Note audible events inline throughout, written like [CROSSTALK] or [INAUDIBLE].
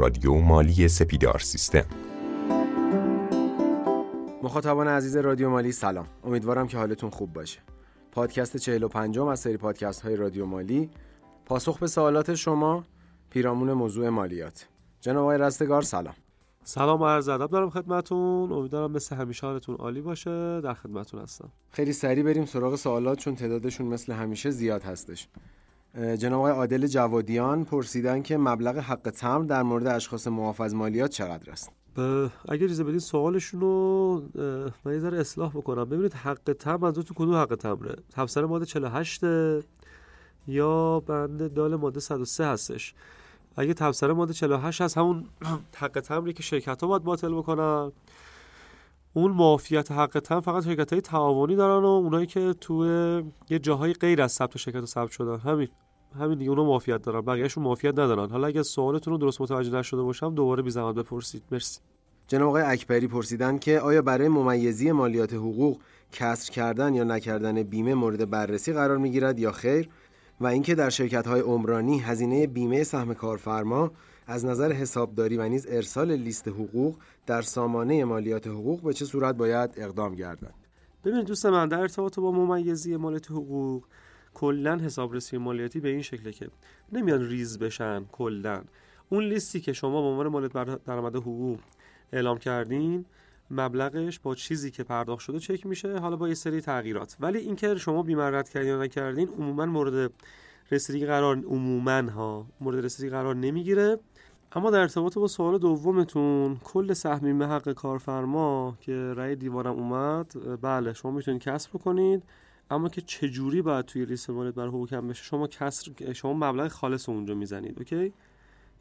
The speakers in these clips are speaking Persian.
رادیو مالی سپیدار سیستم. مخاطبان عزیز رادیو مالی سلام. امیدوارم که حالتون خوب باشه. پادکست 45 از سری پادکست های رادیو مالی. پاسخ به سوالات شما پیرامون موضوع مالیات. جناب آقای رستگار سلام. سلام و عرض ادب دارم خدمتون. امیدوارم مثل همیشه حالتون عالی باشه. در خدمتون هستم. خیلی سریع بریم سراغ سوالات چون تعدادشون مثل همیشه زیاد هستش. جناب آقای عادل جوادیان پرسیدن که مبلغ حق تمر در مورد اشخاص معاف از مالیات چقدر است. اگر ریزه بدین سوالشون رو من یه ذره اصلاح بکنم. ببینید حق تمر از تو کدوم حق تمره؟ تفسیر ماده 48 یا بند دال ماده 103 هستش. اگه تفسیر ماده 48 هست همون [CLEARS THROAT] حق تمری که شرکت ها باید باطل بکنن. اون معافیت حق تم فقط شرکت های تعاونی دارن و اونایی که توی یه جاهای غیر از ثبت شرکت ثبت شدن. همین. همین دیگه اونا معافیت دارن. بقیه‌شون معافیت ندارن. حالا اگه سوالتون رو درست متوجه نشده باشم دوباره بی زحمت بپرسید. مرسی. جناب آقای اکبری پرسیدن که آیا برای ممیزی مالیات حقوق کسر کردن یا نکردن بیمه مورد بررسی قرار می‌گیرد یا خیر؟ و اینکه در شرکت های عمرانی هزینه بیمه سهم کارفرما از نظر حسابداری و نیز ارسال لیست حقوق در سامانه مالیات حقوق به چه صورت باید اقدام گردد؟ ببینید دوست من در ارتباط با ممیزی مالیات حقوق کلا حسابرسی مالیاتی به این شکله که نمیان ریز بشن کلا. اون لیستی که شما به عنوان مالیات درآمد حقوق اعلام کردین مبلغش با چیزی که پرداخت شده چک میشه حالا با یه سری تغییرات. ولی اینکه شما بیمه رد کردین یا نکردین عموما مورد رسیدگی قرار عموما ها مورد رسیدگی قرار نمی‌گیره. اما در ارتباط با سوال دومتون کل سهم حق کارفرما که رأی دیوانم اومد بله شما می‌تونید کسب بکنید اما که چجوری باید توی لیست مالیات بر حقوق کم بشه؟ شما کسر شما مبلغ خالص اونجا می‌زنید اوکی؟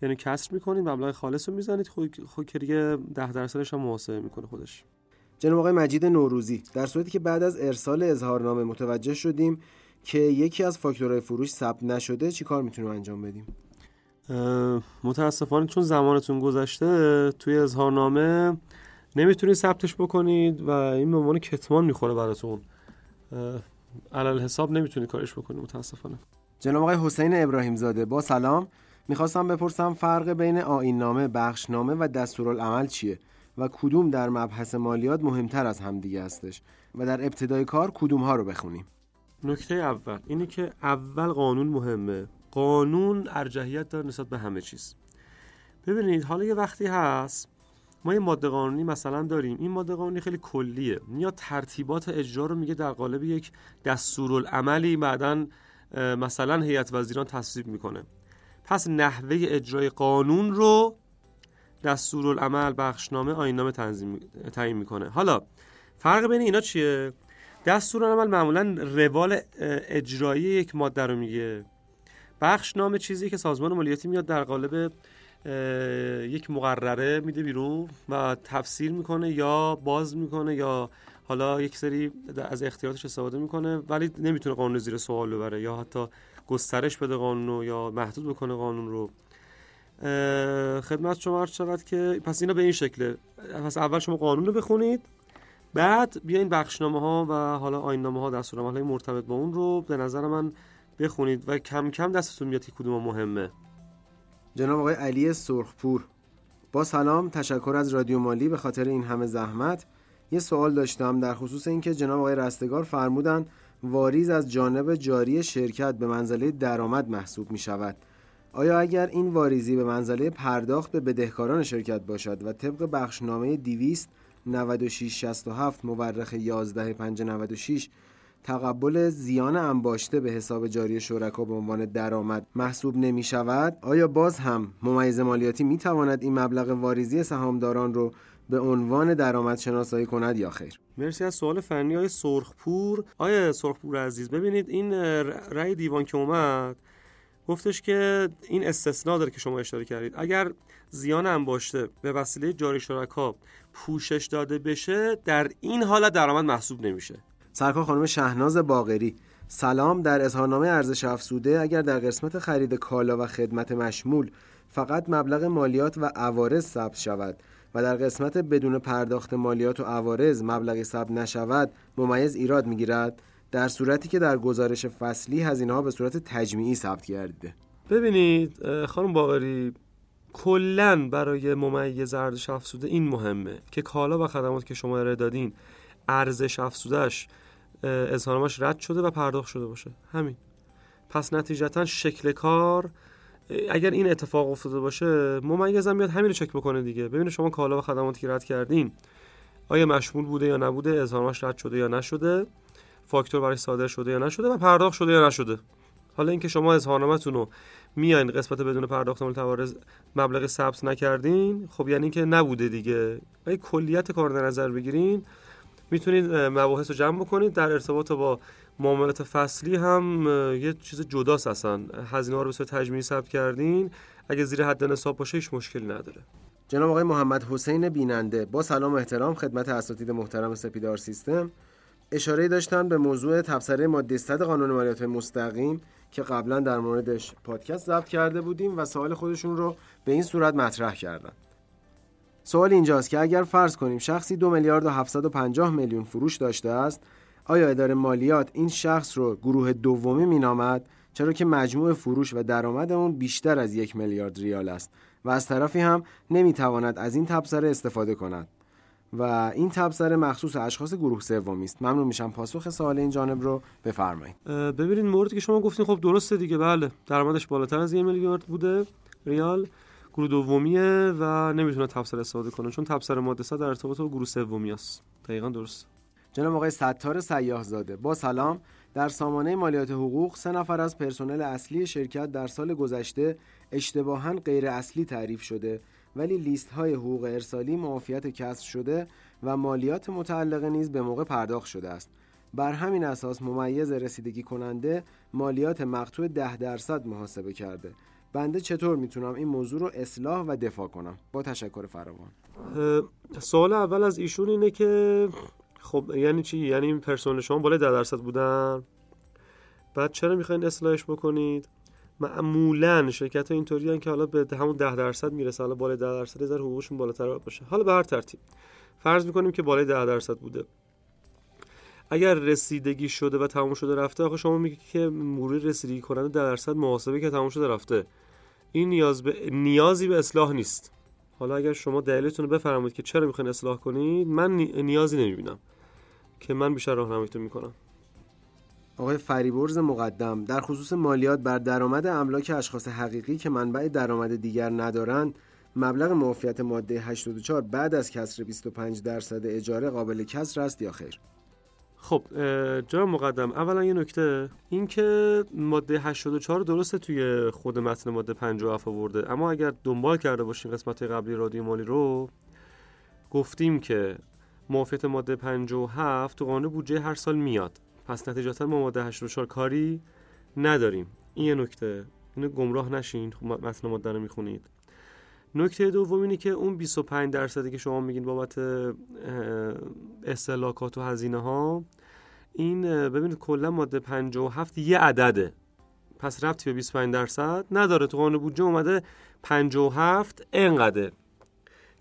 یعنی کسر می‌کنید مبلغ خالص رو می‌زنید خود خود دیگه 10 درصدش هم محاسبه می‌کنه خودش. جناب آقای مجید نوروزی در صورتی که بعد از ارسال اظهارنامه متوجه شدیم که یکی از فاکتورهای فروش ثبت نشده چی کار می‌تونیم انجام بدیم؟ متاسفانه چون زمانتون گذشته توی اظهارنامه نمی‌تونید ثبتش بکنید و این به عنوان کتمان می‌خوره براتون. علل حساب نمی‌تونید کارش بکنید متاسفانه. جناب آقای حسین ابراهیم زاده با سلام. می‌خواستم بپرسم فرق بین آین نامه، بخشنامه و دستورالعمل چیه؟ و کدوم در مبحث مالیات مهمتر از همدیگه هستش؟ و در ابتدای کار کدوم ها رو بخونیم؟ نکته اول اینه که اول قانون مهمه. قانون ارجحیت داره نسبت به همه چیز. ببینید حالا یه وقتی هست ما یه ماده قانونی مثلا داریم. این ماده قانونی خیلی کلیه. میاد ترتیبات اجرا رو میگه در قالب یک دستورالعملی بعدا مثلا هیئت وزیران تصویب می‌کنه. پس نحوه اجرای قانون رو دستورالعمل بخشنامه آینامه تنظیم تعیین می‌کنه. حالا فرق بین اینا چیه؟ دستورالعمل معمولا روال اجرایی یک ماده رو میگه. بخشنامه چیزی که سازمان مالیاتی میاد در قالب یک مقرره میده بیرون و تفسیر می‌کنه یا باز می‌کنه یا حالا یک سری از اختیاراتش استفاده می‌کنه ولی نمی‌تونه قانون زیر سوال ببره یا حتی گسترش بده قانون رو یا محدود بکنه قانون رو. خدمت شما شود که پس اینا به این شکله. پس اول شما قانون رو بخونید بعد بیاین بخشنامه ها و حالا آینامه ها دستورالعمل مرتبط با اون رو. به نظر من بخونید و کم کم دستتون میاد که کدوم مهمه. جناب آقای علی سرخپور با سلام تشکر از رادیو مالی به خاطر این همه زحمت. یه سوال داشتم در خصوص اینکه جناب آقای رستگار فرمودن واریز از جانب جاری شرکت به منزله درآمد محسوب می شود آیا اگر این واریزی به منزله پرداخت به بدهکاران شرکت باشد و طبق بخشنامه 29667 مورخ 11 596 تقبل زیان انباشته به حساب جاری شرکا به عنوان درآمد محسوب نمی شود آیا باز هم ممیز مالیاتی می تواند این مبلغ واریزی سهامداران رو به عنوان درآمد شناسایی کند یا خیر؟ مرسی از سوال فنی های سرخپور. آیا سرخپور عزیز ببینید این رأی دیوان که اومد گفتش که این استثناء داره که شما اشاره کردید. اگر زیان انباشته به وسیله جاری شرکا پوشش داده بشه در این حالت درآمد محسوب نمیشه. سرکار خانم شهناز باغری سلام در اظهارنامه ارزش افزوده اگر در قسمت خرید کالا و خدمت مشمول فقط مبلغ مالیات و عوارض ثبت شود و در قسمت بدون پرداخت مالیات و عوارض مبلغی ثبت نشود ممیز ایراد می‌گیرد؟ در صورتی که در گزارش فصلی هزینه ها به صورت تجمیعی ثبت گردیده. ببینید خانم باقری کلا برای ممیز ارزش افزوده این مهمه که کالا و خدمات که شما ارائه دادین ارزش افزودهش اظهارنامه‌اش رد شده و پرداخت شده باشه. همین. پس نتیجتا شکل کار اگر این اتفاق افتاده باشه ممیزم میاد همین رو چک بکنه دیگه. ببینه شما کالا و خدماتی که رد کردین آیا مشمول بوده یا نبوده اظهارنامه‌اش رد شده یا نشده فاکتور برای صادر شده یا نشده و پرداخت شده یا نشده. حالا اینکه شما اظهارنامه‌تون رو میاین قسمت بدون پرداخت مال توارز مبلغ ثبت نکردین خب یعنی که نبوده دیگه. اگه کلیت کار در نظر بگیرین می‌تونید مباحث رو جمع بکنید. در ارتباط با معاملات فصلی هم یه چیز جداست اصلا. هزینه ها رو به صورت تجمیعی ثبت کردین. اگه زیر حد نصاب باشه هیچ مشکلی نداره. جناب آقای محمد حسین بیننده با سلام و احترام خدمت اساتید محترم سپیدار سیستم. اشاره داشتن به موضوع تبصره ماده 100 قانون مالیات مستقیم که قبلا در موردش پادکست ضبط کرده بودیم و سوال خودشون رو به این صورت مطرح کردن. سوال اینجاست که اگر فرض کنیم شخصی دو میلیارد و 750 میلیون فروش داشته است آیا اداره مالیات این شخص رو گروه دومی مینامد؟ چرا که مجموع فروش و درآمد اون بیشتر از یک میلیارد ریال است و از طرفی هم نمی‌تواند از این تبصره استفاده کند. و این تبصره مخصوص اشخاص گروه سومی است. ممنون میشم پاسخ سوال این جانب رو بفرمایید. ببینید موردی که شما گفتین خب درسته دیگه بله درآمدش بالاتر از یک میلیارد بوده ریال. گروه دومیه و نمی‌تونه تبصره استفاده کنه چون تبصره ماده در ارتباط با گروه سومی است. دقیقا درست جناب آقای ستار سیاه زاده با سلام. در سامانه مالیات حقوق سه نفر از پرسنل اصلی شرکت در سال گذشته اشتباها غیر اصلی تعریف شده ولی لیست های حقوق ارسالی معافیت کسر شده و مالیات متعلقه نیز به موقع پرداخت شده است. بر همین اساس ممیز رسیدگی کننده مالیات مقطوع ده درصد محاسبه کرده. بنده چطور می‌تونم این موضوع رو اصلاح و دفاع کنم؟ با تشکر فراوان. سوال اول از ایشون اینه که خب یعنی چی؟ یعنی این پرسنل شما بالای 10 درصد بودن؟ بعد چرا می‌خواین اصلاحش بکنید؟ معمولا شرکت ها اینطوری که حالا به همون 10 درصد می‌رسه حالا بالای 10 درصد از حقوقشون بالاتر باشه. حالا به هر ترتیب. فرض می‌کنیم که بالای 10 درصد بوده. اگر رسیدگی شده و تمام شده رفته آخه شما میگی که مرور رسیدگی کننده 10 درصد محاسبه که تمام شده رفته. این نیاز به نیازی به اصلاح نیست. حالا اگر شما دلیلتون رو بفرمایید که چرا می‌خواین اصلاح کنید من نیازی نمی‌بینم که من بیشتر راهنماییتون می‌کنم. آقای فریبرز مقدم در خصوص مالیات بر درآمد املاک اشخاص حقیقی که منبع درآمد دیگر ندارند مبلغ معافیت ماده 84 بعد از کسر 25 درصد اجاره قابل کسر است یا خیر؟ خب جناب مقدم اولا یه نکته. این که ماده 84 درسته توی خود متن ماده 57 آورده. اما اگر دنبال کرده باشین قسمت قبلی رادیو مالی رو گفتیم که معافیت ماده 57 تو قانون بودجه هر سال میاد. پس نتیجتا ما ماده 84 کاری نداریم. این یه نکته. اینو گمراه نشین. خب متن ماده رو می‌خونید. نکته دوم اینه که اون 25 درصدی که شما میگین بابت استهلاکات و هزینه ها این ببینید کلا ماده 57 یه عدده. پس رفتی به 25 درصد نداره. تو قانون بودجه اومده 57 انقدر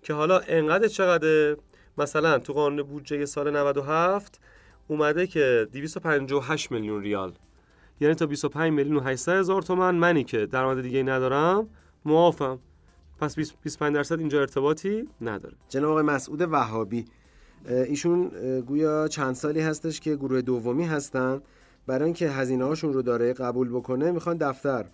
که حالا انقدر چقدر مثلا تو قانون بودجه سال 97 اومده که 258 میلیون ریال. یعنی تا 25 میلیون و 800 هزار تومن. منی که درآمد دیگه ندارم. معافم پس 25 درصد اینجا ارتباطی نداره. جناب آقای مسعود وهابی ایشون گویا چند سالی هستش که گروه دومی هستن. برای اینکه هزینه هاشون رو داره قبول بکنه می‌خوان دفتر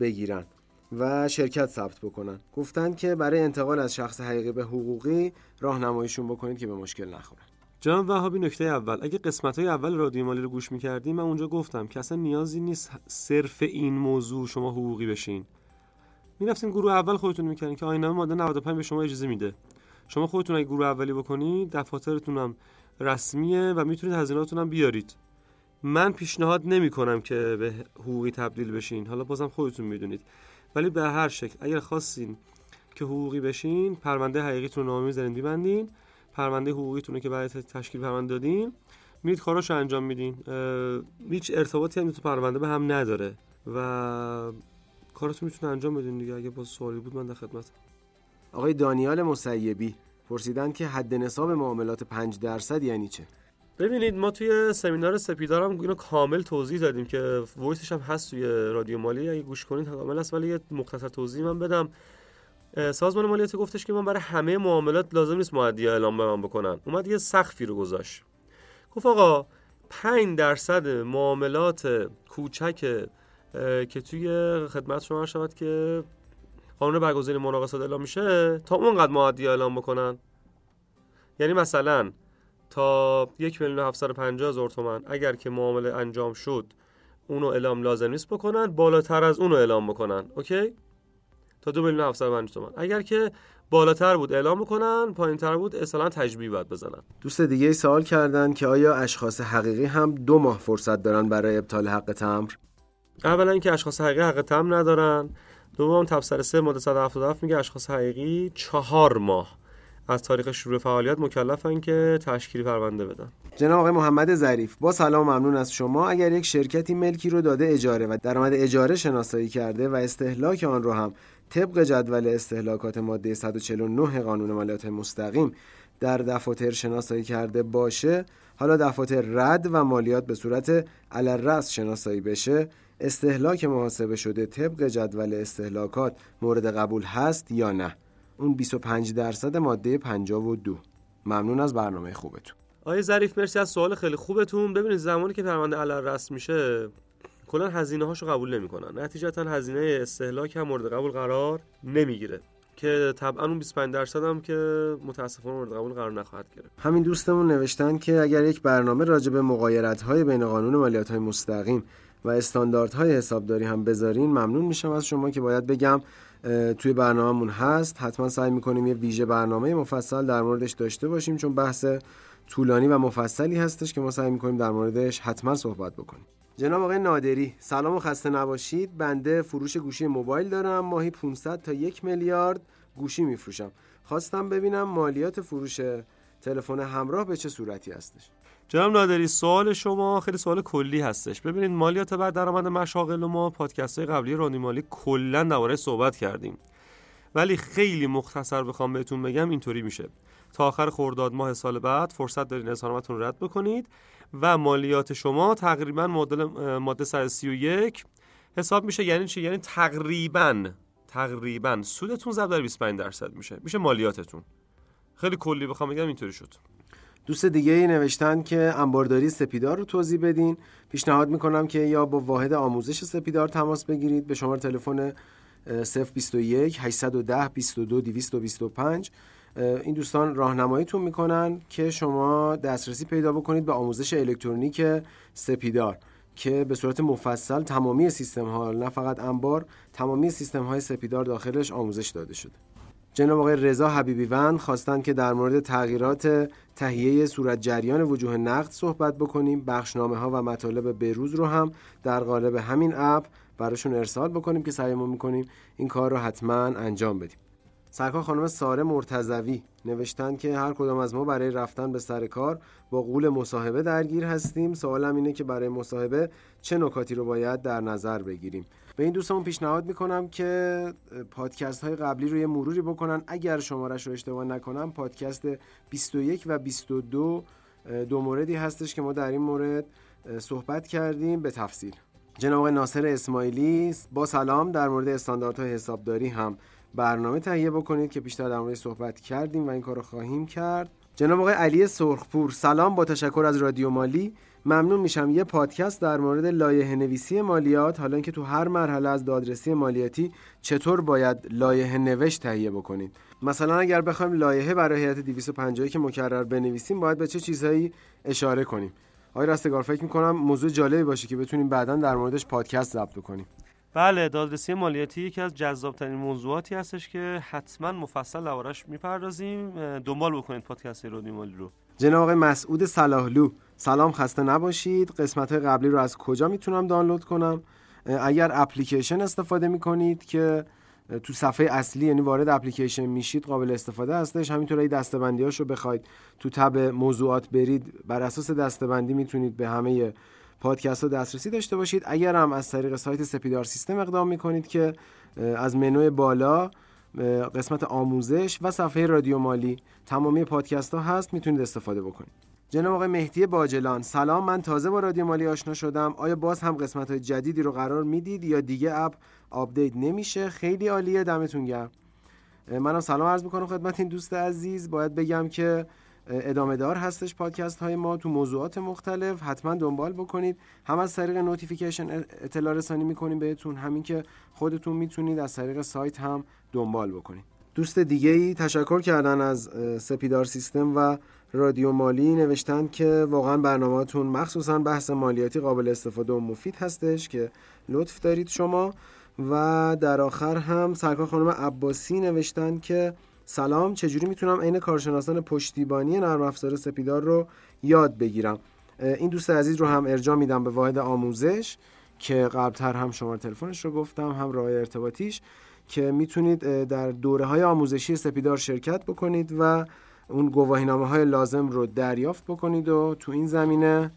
بگیرن و شرکت ثبت بکنن. گفتن که برای انتقال از شخص حقیقی به حقوقی راهنماییشون بکنید که به مشکل نخورن. جناب وهابی نکته اول. اگه قسمت های اول رادیو مالی رو گوش می‌کردیم من اونجا گفتم که اصلا نیازی نیست صرف این موضوع شما حقوقی بشین. می‌رفتین گروه اول خودتون می‌کنین که آینامه ماده 95 به شما اجازه میده. شما خودتون اگه گروه اولی بکنید دفاترتون هم رسمیه و می‌تونید هزینهاتون هم بیارید. من پیشنهاد نمی کنم که به حقوقی تبدیل بشین حالا بازم خودتون می‌دونید. ولی به هر شکل اگر خواستین که حقوقی بشین پرونده حقیقیتون رو می‌زنین میبندین. پرونده حقوقیتون رو که برای تشکیل پرونده دادین میرید کاراشو انجام میدین. هیچ ارتباطی هم تو پرونده به هم نداره و کارتون می‌تونه انجام بدین دیگه اگه با سوالی بود من در خدمت. آقای دانیال مسیبی پرسیدن که حد نصاب معاملات 5 درصد یعنی چه؟ ببینید ما توی سمینار سپیدارم اینو کامل توضیح دادیم که وایسش هم هست توی رادیو مالی. اگه گوش کنید کامل است ولی یه مختصر توضیح من بدم. سازمان مالیاتی گفتش که من برای همه معاملات لازم نیست معدی اعلام به من بکنن. اومد یه سقفی رو گذاشت. گفت آقا 5 درصد معاملات کوچک که توی خدمت شما شود که قانون برگزاری مناقصات اعلام میشه تا اونقدر معدی اعلام بکنن. یعنی مثلا تا یک میلیون هزار تومن اگر که معامله انجام شد اونو اعلام لازم نیست بکنن بالاتر از اونو اعلام بکنن اوکی؟ تا دو میلیون 750 تومن اگر که بالاتر بود اعلام بکنن پایین تر بود اصلا تجبیه باید بزنن. دوست دیگه سوال کردن که آیا اشخاص حقیقی هم دو ماه فرصت دارن برای ابطال حق تمر؟ اولا اینکه اشخاص حقیقی حق تمر ندارن. دوم تفسیر 3 ماده 177 میگه اشخاص حقیقی چهار ماه از تاریخ شروع فعالیت مکلفن که تشکیل پرونده بدن. جناب آقای محمد ظریف با سلام ممنون از شما. اگر یک شرکتی ملکی رو داده اجاره و درآمد اجاره شناسایی کرده و استهلاک آن رو هم طبق جدول استهلاکات ماده 149 قانون مالیات مستقیم در دفاتر شناسایی کرده باشه حالا دفاتر رد و مالیات به صورت علالرأس شناسایی بشه. استهلاک محاسبه شده طبق جدول استهلاکات مورد قبول هست یا نه. اون 25 درصد ماده 52 ممنون از برنامه خوبتون. آقای ظریف مرسی از سوال خیلی خوبتون. ببینید زمانی که پرونده علالرأس میشه کلا هزینه هاشو قبول نمی‌کنن. نتیجتا هزینه استهلاک هم مورد قبول قرار نمی‌گیره که طبعا اون 25 درصد هم که متاسفانه مورد قبول قرار نخواهد گرفت. همین دوستمون نوشتن که اگر یک برنامه راجع به مقایرت های بین قانون مالیات های مستقیم و استانداردهای حسابداری هم بذارین ممنون میشم از شما که باید بگم توی برنامهمون هست. حتما سعی می‌کنیم یه ویژه برنامه مفصل در موردش داشته باشیم چون بحث طولانی و مفصلی هستش که ما سعی می‌کنیم در موردش حتما صحبت بکنیم. جناب آقای نادری سلام و خسته نباشید. بنده فروش گوشی موبایل دارم. ماهی 500 تا یک میلیارد گوشی میفروشم. خواستم ببینم مالیات فروش تلفن همراه به چه صورتی هستش؟ جناب نادری سوال شما خیلی سوال کلی هستش. ببینید مالیات بر درآمد مشاغل ما پادکست های قبلی رانی مالی کلا درباره صحبت کردیم. ولی خیلی مختصر بخوام بهتون بگم اینطوری میشه. تا آخر خرداد ماه سال بعد فرصت دارین اظهارنامه‌تون رد بکنید و مالیات شما تقریبا مدل ماده 131 حساب میشه. یعنی چی؟ یعنی تقریبا تقریبا. سودتون ضرب در 25 درصد میشه. میشه مالیاتتون. خیلی کلی بخوام بگم اینطوری شد. دوست دیگه ای نوشتن که انبارداری سپیدار رو توضیح بدین. پیشنهاد می‌کنم که یا با واحد آموزش سپیدار تماس بگیرید به شماره تلفن 021 810 22 225 این دوستان راهنماییتون می‌کنن که شما دسترسی پیدا بکنید به آموزش الکترونیک سپیدار که به صورت مفصل تمامی سیستم ها نه فقط انبار تمامی سیستم های سپیدار داخلش آموزش داده شده. جناب آقای رضا حبیبی وند خواستن که در مورد تغییرات تهیه صورت جریان وجوه نقد صحبت بکنیم. بخشنامه ها و مطالب بروز رو هم در قالب همین اپ براشون ارسال بکنیم که سعیمون می‌کنیم این کار رو حتما انجام بدیم. سرکار خانم ساره مرتزوی نوشتن که هر کدام از ما برای رفتن به سر کار با قول مصاحبه درگیر هستیم. سوالم اینه که برای مصاحبه چه نکاتی رو باید در نظر بگیریم؟ به این دوستمون پیشنهاد می‌کنم که پادکست های قبلی رو یه مروری بکنن. اگر شمارش رو اشتباه نکنم پادکست 21 و 22 دو موردی هستش که ما در این مورد صحبت کردیم. به تفصیل. جناب ناصر اسماعیلی با سلام در مورد استانداردهای حسابداری هم برنامه تهیه بکنید که بیشتر در مورد صحبت کردیم و این کار رو خواهیم کرد. جناب آقای علی سرخپور سلام با تشکر از رادیو مالی. ممنون میشم یه پادکست در مورد لایحه نویسی مالیات. حالا اینکه تو هر مرحله از دادرسی مالیاتی چطور باید لایحه نوشت تهیه بکنید مثلا اگر بخوایم لایحه برای هیئت 250 که مکرر بنویسیم باید به چه چیزهایی اشاره کنیم؟ آقای رستگار فکر می‌کنم موضوع جالبی باشه که بتونیم بعدا در موردش پادکست ضبط کنیم. بله دادرسی مالیاتی یکی از جذابترین موضوعاتی هستش که حتما مفصل دربارش می‌پردازیم. دنبال بکنید پادکست رادیو مالی رو. جناب آقای مسعود صلاحلو سلام خسته نباشید. قسمت های قبلی رو از کجا می‌تونم دانلود کنم؟ اگر اپلیکیشن استفاده می‌کنید که تو صفحه اصلی یعنی وارد اپلیکیشن میشید قابل استفاده هستش. همینطور ای دستبندی رو بخواید تو تب موضوعات برید بر اساس دستبندی می‌تونید به همه پادکست ها دسترسی داشته باشید. اگر هم از طریق سایت سپیدار سیستم اقدام می‌کنید که از منوی بالا قسمت آموزش و صفحه رادیو مالی تمامی پادکست ها هست می‌تونید استفاده بکنید. جناب آقای مهدی باجلان سلام. من تازه با رادیو مالی آشنا شدم. آیا باز هم قسمت های جدیدی رو قرار می‌دید یا دیگه اپ آپدیت نمیشه؟ خیلی عالیه. دمتون گرم. منم سلام عرض می‌کنم خدمت این دوست عزیز. باید بگم که ادامه دار هستش پادکست های ما تو موضوعات مختلف. حتما دنبال بکنید. هم از طریق notification اطلاع رسانی می‌کنیم بهتون. همین که خودتون می‌تونید از طریق سایت هم دنبال بکنید. دوست دیگه ای تشکر کردن از سپیدار سیستم و رادیو مالی نوشتن که واقعا برنامهتون مخصوصا بحث مالیاتی قابل استفاده و مفید هستش که لطف دارید شما. و در آخر هم سرکار خانم عباسی نوشتن که سلام چجوری می‌تونم عین کارشناسان پشتیبانی نرم افزار سپیدار رو یاد بگیرم؟ این دوست عزیز رو هم ارجاع میدم به واحد آموزش که قبلتر هم شماره تلفنش رو گفتم هم راه ارتباطیش که می‌تونید در دوره های آموزشی سپیدار شرکت بکنید و اون گواهینامه های لازم رو دریافت بکنید و تو این زمینه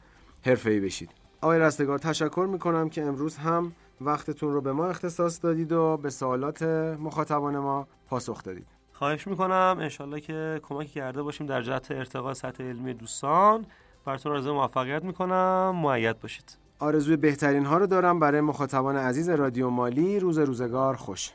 حرفه‌ای بشید. آقای رستگار تشکر می‌کنم که امروز هم وقتتون رو به ما اختصاص دادید و به سوالات مخاطبان ما پاسخ دادید. خواهش می‌کنم انشالله که کمکی کرده باشیم در جهت ارتقاء سطح علمی دوستان. براتون آرزو موفقیت می‌کنم. معید باشید. آرزوی بهترین ها رو دارم برای مخاطبان عزیز رادیو مالی. روز روزگار خوش.